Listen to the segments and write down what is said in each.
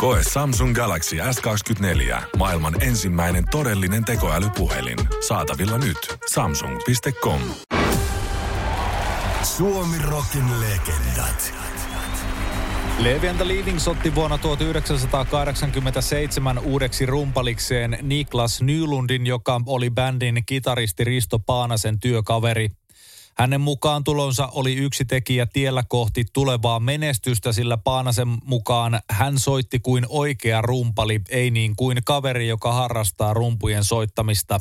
Koe Samsung Galaxy S24. Maailman ensimmäinen todellinen tekoälypuhelin. Saatavilla nyt. Samsung.com. Suomi Rockin legendat. Levi and the Leadings otti vuonna 1987 uudeksi rumpalikseen Niklas Nylundin, joka oli bändin kitaristi Risto Paanasen työkaveri. Hänen mukaan tulonsa oli yksi tekijä tiellä kohti tulevaa menestystä, sillä Paanasen mukaan hän soitti kuin oikea rumpali, ei niin kuin kaveri, joka harrastaa rumpujen soittamista.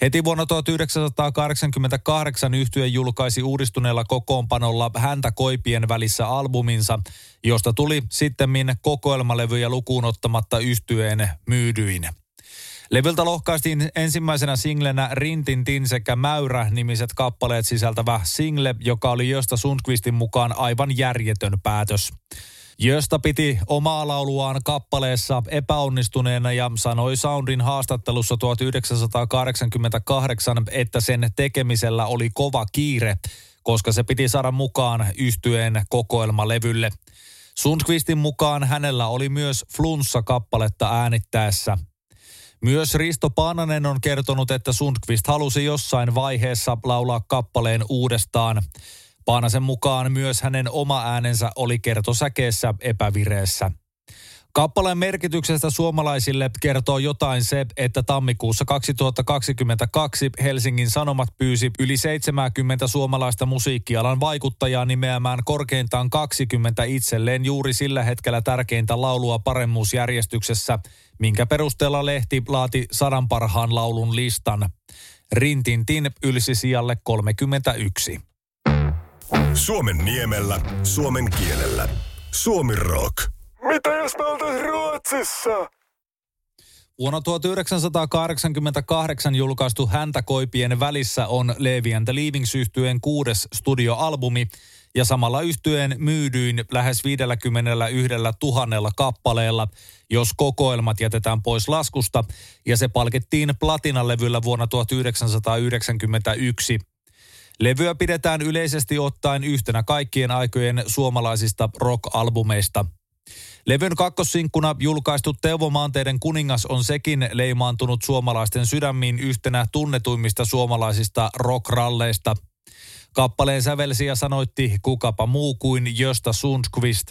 Heti vuonna 1988 yhtye julkaisi uudistuneella kokoonpanolla häntä koipien välissä albuminsa, josta tuli sittemmin kokoelmalevyjä lukuun ottamatta yhtyeen myydyin. Levyltä lohkaistiin ensimmäisenä singlenä Rintintin sekä Mäyrä-nimiset kappaleet sisältävä single, joka oli Josta Sundqvistin mukaan aivan järjetön päätös. Jösta piti omaa lauluaan kappaleessa epäonnistuneena ja sanoi Soundin haastattelussa 1988, että sen tekemisellä oli kova kiire, koska se piti saada mukaan yhtyeen kokoelmalevylle. Sundqvistin mukaan hänellä oli myös flunssa-kappaletta äänittäessä. Myös Risto Paananen on kertonut, että Sundqvist halusi jossain vaiheessa laulaa kappaleen uudestaan. Paanasen mukaan myös hänen oma äänensä oli kertosäkeessä epävireessä. Kappaleen merkityksestä suomalaisille kertoo jotain se, että tammikuussa 2022 Helsingin Sanomat pyysi yli 70 suomalaista musiikkialan vaikuttajaa nimeämään korkeintaan 20 itselleen juuri sillä hetkellä tärkeintä laulua paremmuusjärjestyksessä, minkä perusteella lehti laati sadan parhaan laulun listan. Rintintin ylsi sijalle 31. Suomen niemellä, suomen kielellä. Suomi Rock. Mitä jos me oltais Ruotsissa? Vuonna 1988 julkaistu Häntä koipien välissä on Levi and the Leavings yhtyeen kuudes studioalbumi ja samalla yhtyeen myydyin lähes 51 tuhannella kappaleella, jos kokoelmat jätetään pois laskusta, ja se palkittiin platinalevyllä vuonna 1991. Levyä pidetään yleisesti ottaen yhtenä kaikkien aikojen suomalaisista rock-albumeista. Levyn kakkosinkkuna julkaistu Teuvo Maanteiden kuningas on sekin leimaantunut suomalaisten sydämiin yhtenä tunnetuimmista suomalaisista rockralleista. Kappaleen sävelsi ja sanoitti kukapa muu kuin Josta Sundqvist.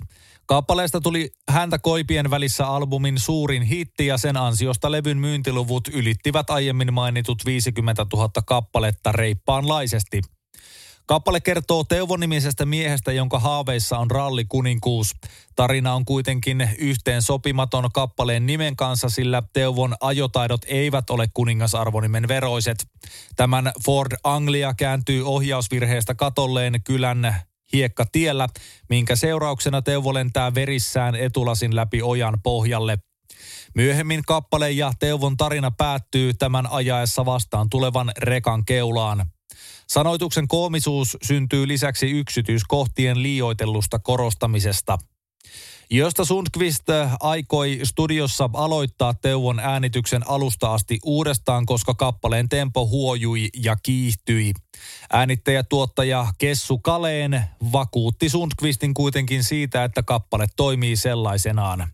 Kappaleesta tuli häntä koipien välissä albumin suurin hitti ja sen ansiosta levyn myyntiluvut ylittivät aiemmin mainitut 50 000 kappaletta reippaanlaisesti – Kappale kertoo Teuvo-nimisestä miehestä, jonka haaveissa on ralli kuninkuus. Tarina on kuitenkin yhteen sopimaton kappaleen nimen kanssa, sillä Teuvon ajotaidot eivät ole kuningasarvonimen veroiset. Tämän Ford Anglia kääntyy ohjausvirheestä katolleen kylän hiekkatiellä, minkä seurauksena Teuvo lentää verissään etulasin läpi ojan pohjalle. Myöhemmin kappale ja Teuvon tarina päättyy tämän ajaessa vastaan tulevan rekan keulaan. Sanoituksen koomisuus syntyy lisäksi yksityiskohtien liioitellusta korostamisesta. Josta Sundqvist aikoi studiossa aloittaa Teuvon äänityksen alusta asti uudestaan, koska kappaleen tempo huojui ja kiihtyi. Äänittäjä-tuottaja Kessu Kaleen vakuutti Sundqvistin kuitenkin siitä, että kappale toimii sellaisenaan.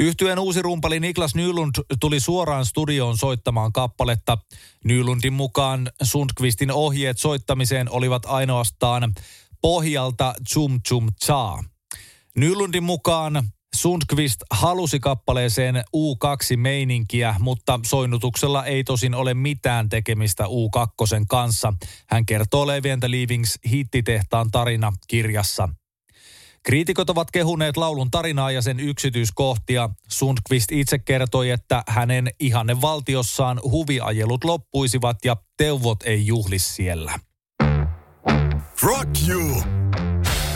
Yhtyeen uusi rumpali Niklas Nylund tuli suoraan studioon soittamaan kappaletta. Nylundin mukaan Sundqvistin ohjeet soittamiseen olivat ainoastaan pohjalta Chum Chum Cha. Nylundin mukaan Sundqvist halusi kappaleeseen U2-meininkiä, mutta soinnutuksella ei tosin ole mitään tekemistä U2 kanssa. Hän kertoo Levi Leavings hittitehtaan tarina kirjassa. Kriitikot ovat kehuneet laulun tarinaa ja sen yksityiskohtia. Sundqvist itse kertoi, että hänen ihanne valtiossaan huviajelut loppuisivat ja teuvot ei juhli siellä. Rock you!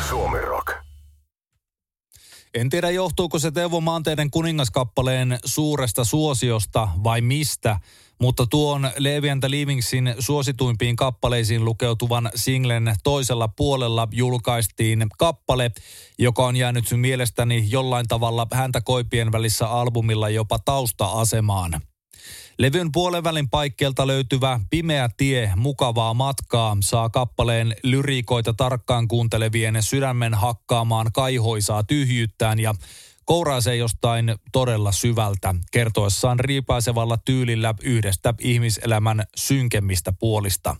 Suomi Rock. En tiedä johtuuko se Teuvo Maanteiden kuningaskappaleen suuresta suosiosta vai mistä, mutta tuon Levi and Livingsin suosituimpiin kappaleisiin lukeutuvan singlen toisella puolella julkaistiin kappale, joka on jäänyt mielestäni jollain tavalla häntä koipien välissä albumilla jopa tausta-asemaan. Levyn puolenvälin paikkeelta löytyvä Pimeä tie, mukavaa matkaa saa kappaleen lyriikoita tarkkaan kuuntelevien sydämen hakkaamaan kaihoisaa tyhjyyttään ja kouraisee jostain todella syvältä, kertoessaan riipaisevalla tyylillä yhdestä ihmiselämän synkemmistä puolista.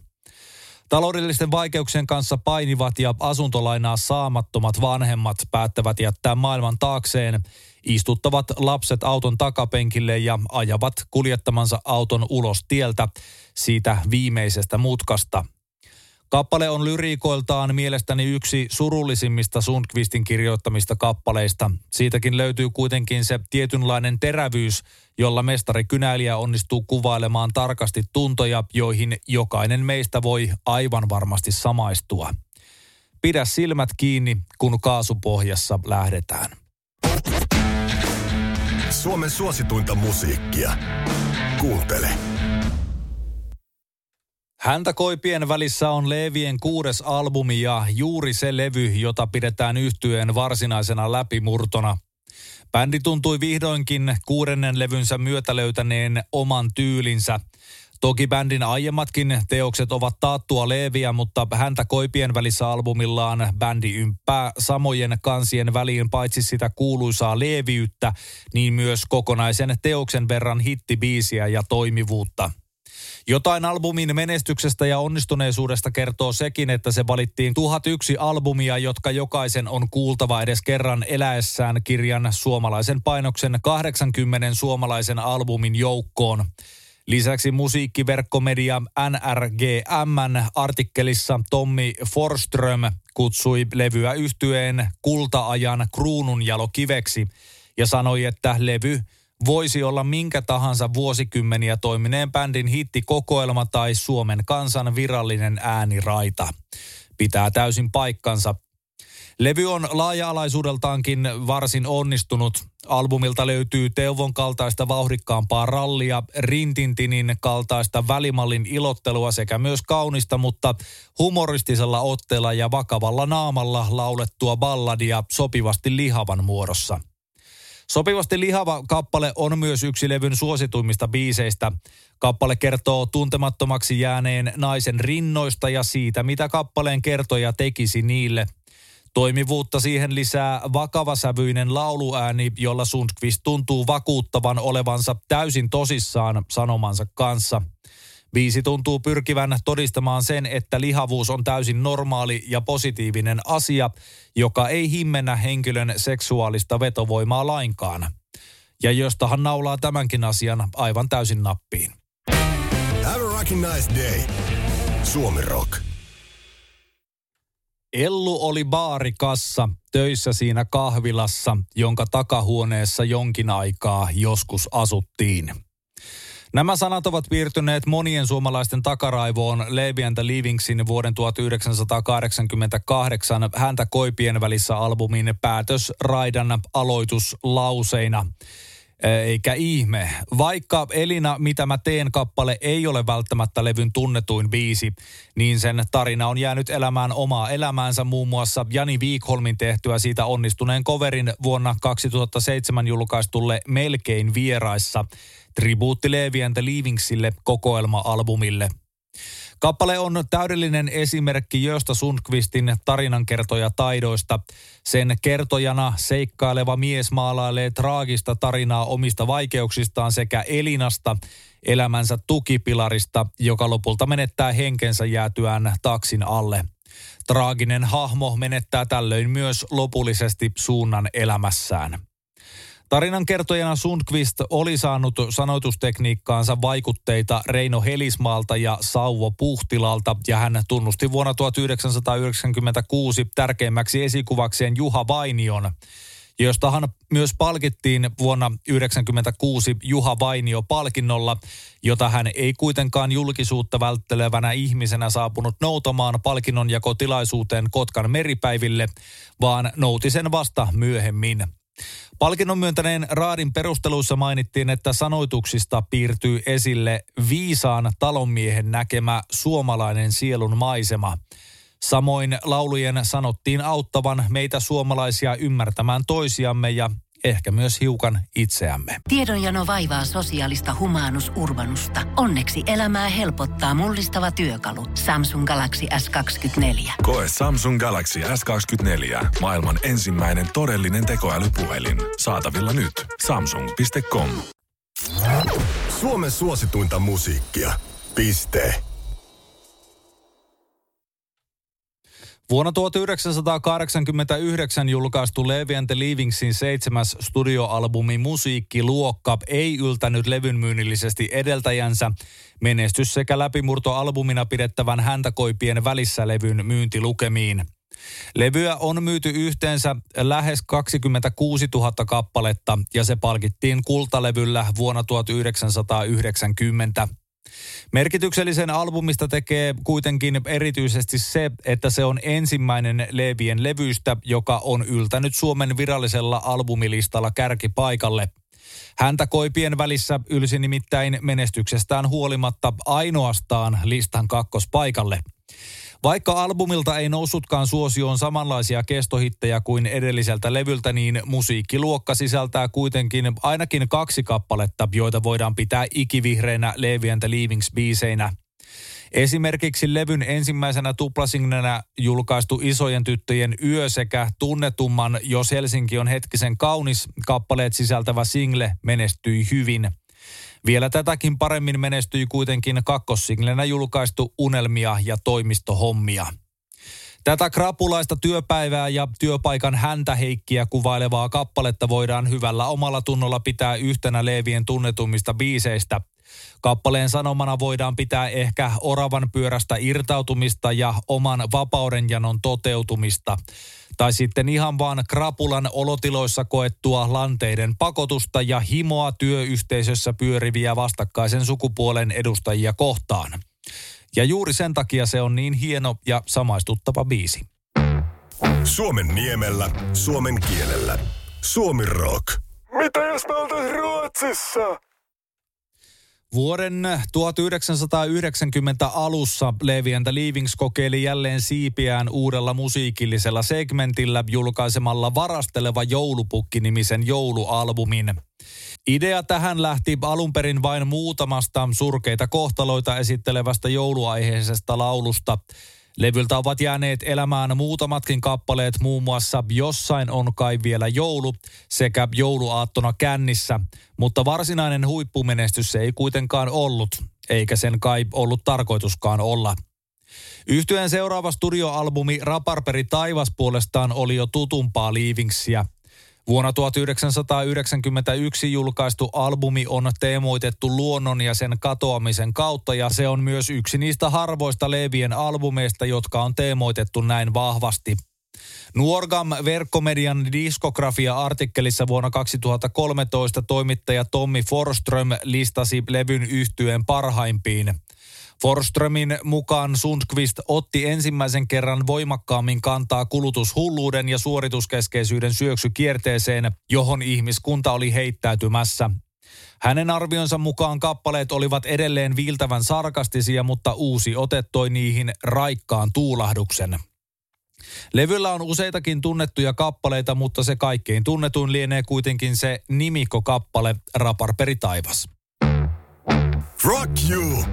Taloudellisten vaikeuksien kanssa painivat ja asuntolainaa saamattomat vanhemmat päättävät jättää maailman taakseen, istuttavat lapset auton takapenkille ja ajavat kuljettamansa auton ulos tieltä siitä viimeisestä mutkasta. Kappale on lyriikoiltaan mielestäni yksi surullisimmista Sundqvistin kirjoittamista kappaleista. Siitäkin löytyy kuitenkin se tietynlainen terävyys, jolla mestari kynäilijä onnistuu kuvailemaan tarkasti tuntoja, joihin jokainen meistä voi aivan varmasti samaistua. Pidä silmät kiinni, kun kaasupohjassa lähdetään. Suomen suosituinta musiikkia. Kuuntele. Häntä koipien välissä on Leevien kuudes albumi ja juuri se levy, jota pidetään yhtyeen varsinaisena läpimurtona. Bändi tuntui vihdoinkin kuudennen levynsä myötä löytäneen oman tyylinsä. Toki bändin aiemmatkin teokset ovat taattua leeviä, mutta häntä koipien välissä albumillaan bändi ympää samojen kansien väliin paitsi sitä kuuluisaa leeviyttä, niin myös kokonaisen teoksen verran hittibiisiä ja toimivuutta – jotain albumin menestyksestä ja onnistuneisuudesta kertoo sekin, että se valittiin 1001 albumia, jotka jokaisen on kuultava edes kerran eläessään kirjan suomalaisen painoksen 80 suomalaisen albumin joukkoon. Lisäksi musiikkiverkkomedia NRGMn artikkelissa Tommi Forström kutsui levyä yhtyeen kultaajan kruununjalokiveksi ja sanoi, että levy voisi olla minkä tahansa vuosikymmeniä toimineen bändin hittikokoelma tai Suomen kansan virallinen ääniraita. Pitää täysin paikkansa. Levy on laaja-alaisuudeltaankin varsin onnistunut. Albumilta löytyy Teuvon kaltaista vauhdikkaampaa rallia, Rintintinin kaltaista välimallin ilottelua sekä myös kaunista, mutta humoristisella otteella ja vakavalla naamalla laulettua balladia sopivasti lihavan muodossa – Sopivasti lihava kappale on myös yksi levyn suosituimmista biiseistä. Kappale kertoo tuntemattomaksi jääneen naisen rinnoista ja siitä, mitä kappaleen kertoja tekisi niille. Toimivuutta siihen lisää vakavasävyinen lauluääni, jolla Sundqvist tuntuu vakuuttavan olevansa täysin tosissaan sanomansa kanssa – Biisi tuntuu pyrkivän todistamaan sen, että lihavuus on täysin normaali ja positiivinen asia, joka ei himmennä henkilön seksuaalista vetovoimaa lainkaan. Ja jostahan naulaa tämänkin asian aivan täysin nappiin. Have a nice day. Suomi Rock. Ellu oli baarikassa töissä siinä kahvilassa, jonka takahuoneessa jonkin aikaa joskus asuttiin. Nämä sanat ovat piirtyneet monien suomalaisten takaraivoon Levi and Livingsin vuoden 1988 häntä koipien välissä albumin päätösraidan aloituslauseina. Eikä ihme. Vaikka Elina, mitä mä teen kappale ei ole välttämättä levyn tunnetuin biisi, niin sen tarina on jäänyt elämään omaa elämäänsä muun muassa Jani Viikholmin tehtyä siitä onnistuneen coverin vuonna 2007 julkaistulle Melkein vieraissa – tribuutti Levi and Leavingsille kokoelma-albumille. Kappale on täydellinen esimerkki Josta Sundqvistin tarinankertoja taidoista. Sen kertojana seikkaileva mies maalailee traagista tarinaa omista vaikeuksistaan sekä Elinasta, elämänsä tukipilarista, joka lopulta menettää henkensä jäätyään taksin alle. Traaginen hahmo menettää tällöin myös lopullisesti suunnan elämässään. Tarinan kertojana Sundqvist oli saanut sanoitustekniikkaansa vaikutteita Reino Helismaalta ja Sauvo Puhtilalta ja hän tunnusti vuonna 1996 tärkeimmäksi esikuvakseen Juha Vainion josta hän myös palkittiin vuonna 1996 Juha Vainio-palkinnolla, jota hän ei kuitenkaan julkisuutta välttelevänä ihmisenä saapunut noutamaan palkinnonjakotilaisuuteen Kotkan meripäiville, vaan nouti sen vasta myöhemmin. Palkinnon myöntäneen raadin perusteluissa mainittiin, että sanoituksista piirtyy esille viisaan talonmiehen näkemä suomalainen sielun maisema. Samoin laulujen sanottiin auttavan meitä suomalaisia ymmärtämään toisiamme ja ehkä myös hiukan itseämme. Tiedonjano vaivaa sosiaalista humanus urbanusta. Onneksi elämää helpottaa mullistava työkalu. Samsung Galaxy S24. Koe Samsung Galaxy S24. Maailman ensimmäinen todellinen tekoälypuhelin. Saatavilla nyt. Samsung.com. Suomen suosituinta musiikkia. Piste. Vuonna 1989 julkaistu and the Leavingsin seitsemäs studioalbumi Musiikkiluokka ei yltänyt levyn myynnillisesti edeltäjänsä. Menestys sekä läpimurtoalbumina pidettävän häntäkoipien välissä levyn myyntilukemiin. Levyä on myyty yhteensä lähes 26 000 kappaletta ja se palkittiin kultalevyllä vuonna 1990. Merkityksellisen albumista tekee kuitenkin erityisesti se, että se on ensimmäinen Levien levyistä, joka on yltänyt Suomen virallisella albumilistalla kärkipaikalle. Häntä koipien välissä ylsi nimittäin menestyksestään huolimatta ainoastaan listan kakkospaikalle. Vaikka albumilta ei noussutkaan suosioon samanlaisia kestohittejä kuin edelliseltä levyltä, niin musiikkiluokka sisältää kuitenkin ainakin kaksi kappaletta, joita voidaan pitää ikivihreinä Levi and the Leavings biiseinä. Esimerkiksi levyn ensimmäisenä tuplasignenä julkaistu Isojen tyttöjen yö sekä tunnetumman Jos Helsinki on hetkisen kaunis kappaleet sisältävä single menestyi hyvin – vielä tätäkin paremmin menestyi kuitenkin kakkossinglenä julkaistu Unelmia ja toimistohommia. Tätä krapulaista työpäivää ja työpaikan häntäheikkiä kuvailevaa kappaletta voidaan hyvällä omalla tunnolla pitää yhtenä Leevien tunnetummista biiseistä. Kappaleen sanomana voidaan pitää ehkä oravan pyörästä irtautumista ja oman vapaudenjanon toteutumista – tai sitten ihan vaan krapulan olotiloissa koettua lanteiden pakotusta ja himoa työyhteisössä pyöriviä vastakkaisen sukupuolen edustajia kohtaan. Ja juuri sen takia se on niin hieno ja samaistuttava biisi. Suomen niemellä, suomen kielellä. Suomi rock. Mitä jos me oltais Ruotsissa? Vuoden 1990 alussa Levi and the Leavings kokeili jälleen siipiään uudella musiikillisella segmentillä julkaisemalla Varasteleva joulupukki-nimisen joulualbumin. Idea tähän lähti alun perin vain muutamasta surkeita kohtaloita esittelevästä jouluaiheisesta laulusta – Levyltä ovat jääneet elämään muutamatkin kappaleet, muun muassa Jossain on kai vielä joulu sekä Jouluaattona kännissä, mutta varsinainen huippumenestys ei kuitenkaan ollut, eikä sen kai ollut tarkoituskaan olla. Yhtyeen seuraava studioalbumi Raparperi taivas puolestaan oli jo tutumpaa liivingsiä. Vuonna 1991 julkaistu albumi on teemoitettu luonnon ja sen katoamisen kautta ja se on myös yksi niistä harvoista Levien albumeista, jotka on teemoitettu näin vahvasti. Nuorgam verkkomedian diskografia-artikkelissa vuonna 2013 toimittaja Tommi Forström listasi levyn yhtyeen parhaimpiin. Forströmin mukaan Sundqvist otti ensimmäisen kerran voimakkaammin kantaa kulutushulluuden ja suorituskeskeisyyden syöksykierteeseen, johon ihmiskunta oli heittäytymässä. Hänen arvionsa mukaan kappaleet olivat edelleen viiltävän sarkastisia, mutta uusi ote toi niihin raikkaan tuulahduksen. Levyllä on useitakin tunnettuja kappaleita, mutta se kaikkein tunnetuin lienee kuitenkin se nimikko-kappale Raparperi taivas. Rock you!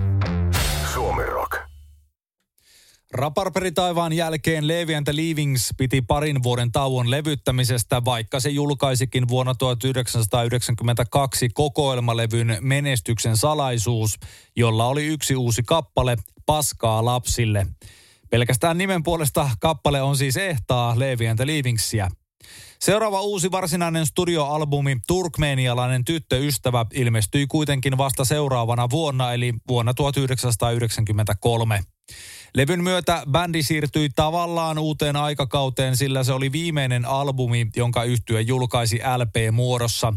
Suomi rock. Raparperi taivaan jälkeen Levi and the Leavings piti parin vuoden tauon levyttämisestä, vaikka se julkaisikin vuonna 1992 kokoelmalevyn Menestyksen salaisuus, jolla oli yksi uusi kappale, Paskaa lapsille. Pelkästään nimen puolesta kappale on siis ehtaa Levi and the Leavingsia. Seuraava uusi varsinainen studioalbumi, Turkmeenialainen tyttöystävä, ilmestyi kuitenkin vasta seuraavana vuonna, eli vuonna 1993. Levyn myötä bändi siirtyi tavallaan uuteen aikakauteen, sillä se oli viimeinen albumi, jonka yhtye julkaisi LP-muodossa.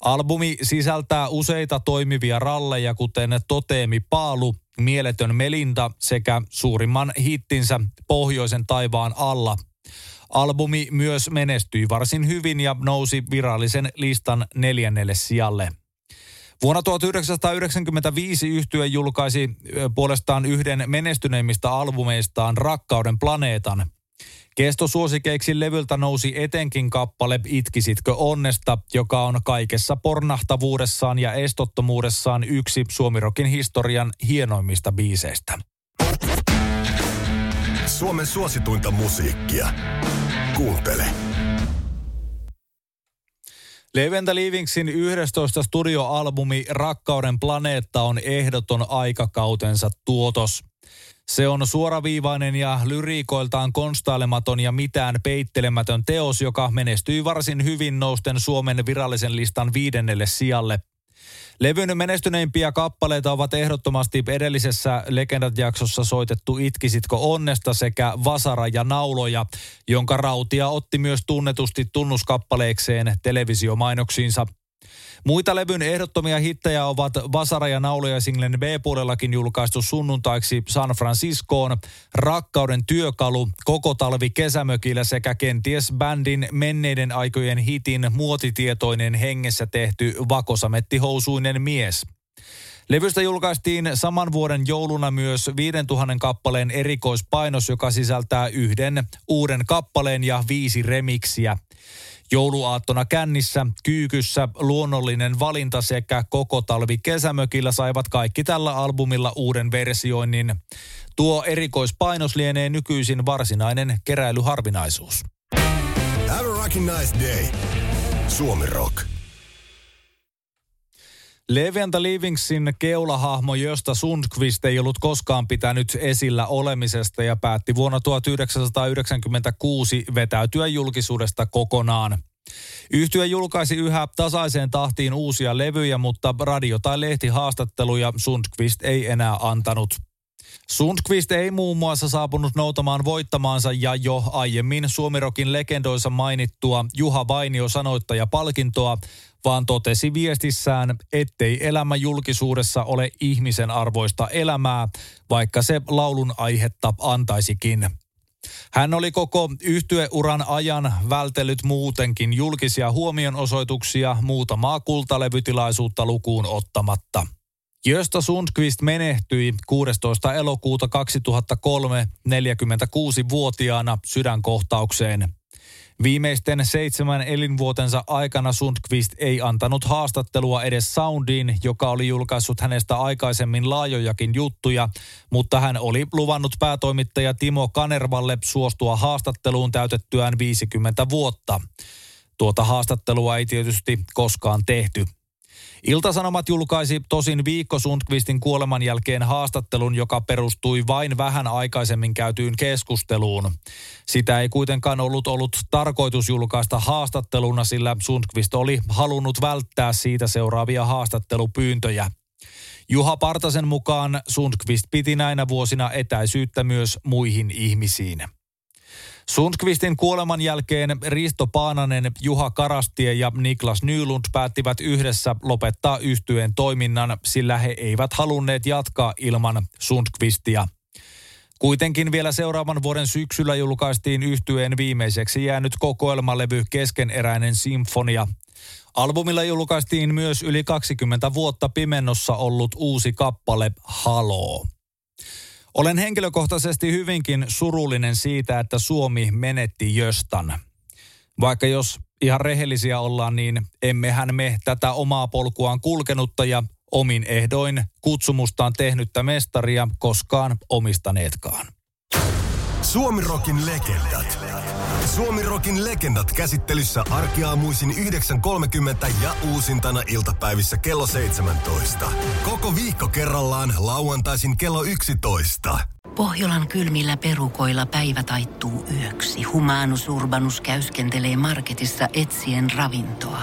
Albumi sisältää useita toimivia ralleja, kuten Toteemi Paalu, Mieletön Melinda sekä suurimman hittinsä Pohjoisen taivaan alla – Albumi myös menestyi varsin hyvin ja nousi virallisen listan neljännelle sijalle. Vuonna 1995 yhtye julkaisi puolestaan yhden menestyneimmistä albumeistaan Rakkauden planeetan. Kestosuosikeiksi levyltä nousi etenkin kappale Itkisitkö onnesta, joka on kaikessa pornahtavuudessaan ja estottomuudessaan yksi Suomirokin historian hienoimmista biiseistä. Suomen suosituinta musiikkia. Kuuntele. Leventa Livingsin 11 studioalbumi Rakkauden planeetta on ehdoton aikakautensa tuotos. Se on suoraviivainen ja lyriikoiltaan konstailematon ja mitään peittelemätön teos, joka menestyi varsin hyvin nousten Suomen virallisen listan viidennelle sijalle – Levyn menestyneimpiä kappaleita ovat ehdottomasti edellisessä Legendat-jaksossa soitettu Itkisitko onnesta sekä Vasara ja nauloja, jonka Rautia otti myös tunnetusti tunnuskappaleekseen televisiomainoksiinsa. Muita levyn ehdottomia hittejä ovat Vasara ja nauloja singlen B-puolellakin julkaistu sunnuntaiksi San Franciscoon, Rakkauden työkalu, Koko talvi kesämökillä sekä kenties bändin menneiden aikojen hitin muotitietoinen hengessä tehty vakosamettihousuinen mies. Levystä julkaistiin saman vuoden jouluna myös 5000 kappaleen erikoispainos, joka sisältää yhden uuden kappaleen ja viisi remiksiä. Jouluaattona kännissä, kyykyssä, luonnollinen valinta sekä koko talvi kesämökillä saivat kaikki tällä albumilla uuden versioinnin. Tuo erikoispainos lienee nykyisin varsinainen keräilyharvinaisuus. Have a nice day. Suomi Rock. Levianta Livingsin keulahahmo Josta Sundqvist ei ollut koskaan pitänyt esillä olemisesta ja päätti vuonna 1996 vetäytyä julkisuudesta kokonaan. Yhtyö julkaisi yhä tasaiseen tahtiin uusia levyjä, mutta radio- tai lehtihaastatteluja Sundqvist ei enää antanut. Sundqvist ei muun muassa saapunut noutamaan voittamaansa ja jo aiemmin Suomirokin legendoissa mainittua Juha Vainio sanoittaja palkintoa, vaan totesi viestissään, ettei elämä julkisuudessa ole ihmisen arvoista elämää, vaikka se laulun aihetta antaisikin. Hän oli koko yhtyeuran ajan vältellyt muutenkin julkisia huomionosoituksia muutamaa kultalevytilaisuutta lukuun ottamatta. Josta Sundqvist menehtyi 16. elokuuta 2003 46-vuotiaana sydänkohtaukseen. Viimeisten seitsemän elinvuotensa aikana Sundqvist ei antanut haastattelua edes Soundiin, joka oli julkaissut hänestä aikaisemmin laajojakin juttuja, mutta hän oli luvannut päätoimittaja Timo Kanervalle suostua haastatteluun täytettyään 50 vuotta. Tuota haastattelua ei tietysti koskaan tehty. Iltasanomat julkaisi tosin viikko Sundqvistin kuoleman jälkeen haastattelun, joka perustui vain vähän aikaisemmin käytyyn keskusteluun. Sitä ei kuitenkaan ollut ollut tarkoitus julkaista haastatteluna, sillä Sundqvist oli halunnut välttää siitä seuraavia haastattelupyyntöjä. Juha Partasen mukaan Sundqvist piti näinä vuosina etäisyyttä myös muihin ihmisiin. Sundqvistin kuoleman jälkeen Risto Paananen, Juha Karastie ja Niklas Nylund päättivät yhdessä lopettaa yhtyeen toiminnan, sillä he eivät halunneet jatkaa ilman Sundqvistia. Kuitenkin vielä seuraavan vuoden syksyllä julkaistiin yhtyeen viimeiseksi jäänyt kokoelmalevy Keskeneräinen sinfonia. Albumilla julkaistiin myös yli 20 vuotta pimennossa ollut uusi kappale Haloo. Olen henkilökohtaisesti hyvinkin surullinen siitä, että Suomi menetti Jöstan. Vaikka jos ihan rehellisiä ollaan, niin emmehän me tätä omaa polkuaan kulkenutta ja omin ehdoin kutsumustaan tehnyttä mestaria koskaan omistaneetkaan. Suomirokin legendat. Suomirokin legendat käsittelyssä arkiaamuisin 9.30 ja uusintana iltapäivissä kello 17. Koko viikko kerrallaan lauantaisin kello 11. Pohjolan kylmillä perukoilla päivä taittuu yöksi. Humanus Urbanus käyskentelee marketissa etsien ravintoa.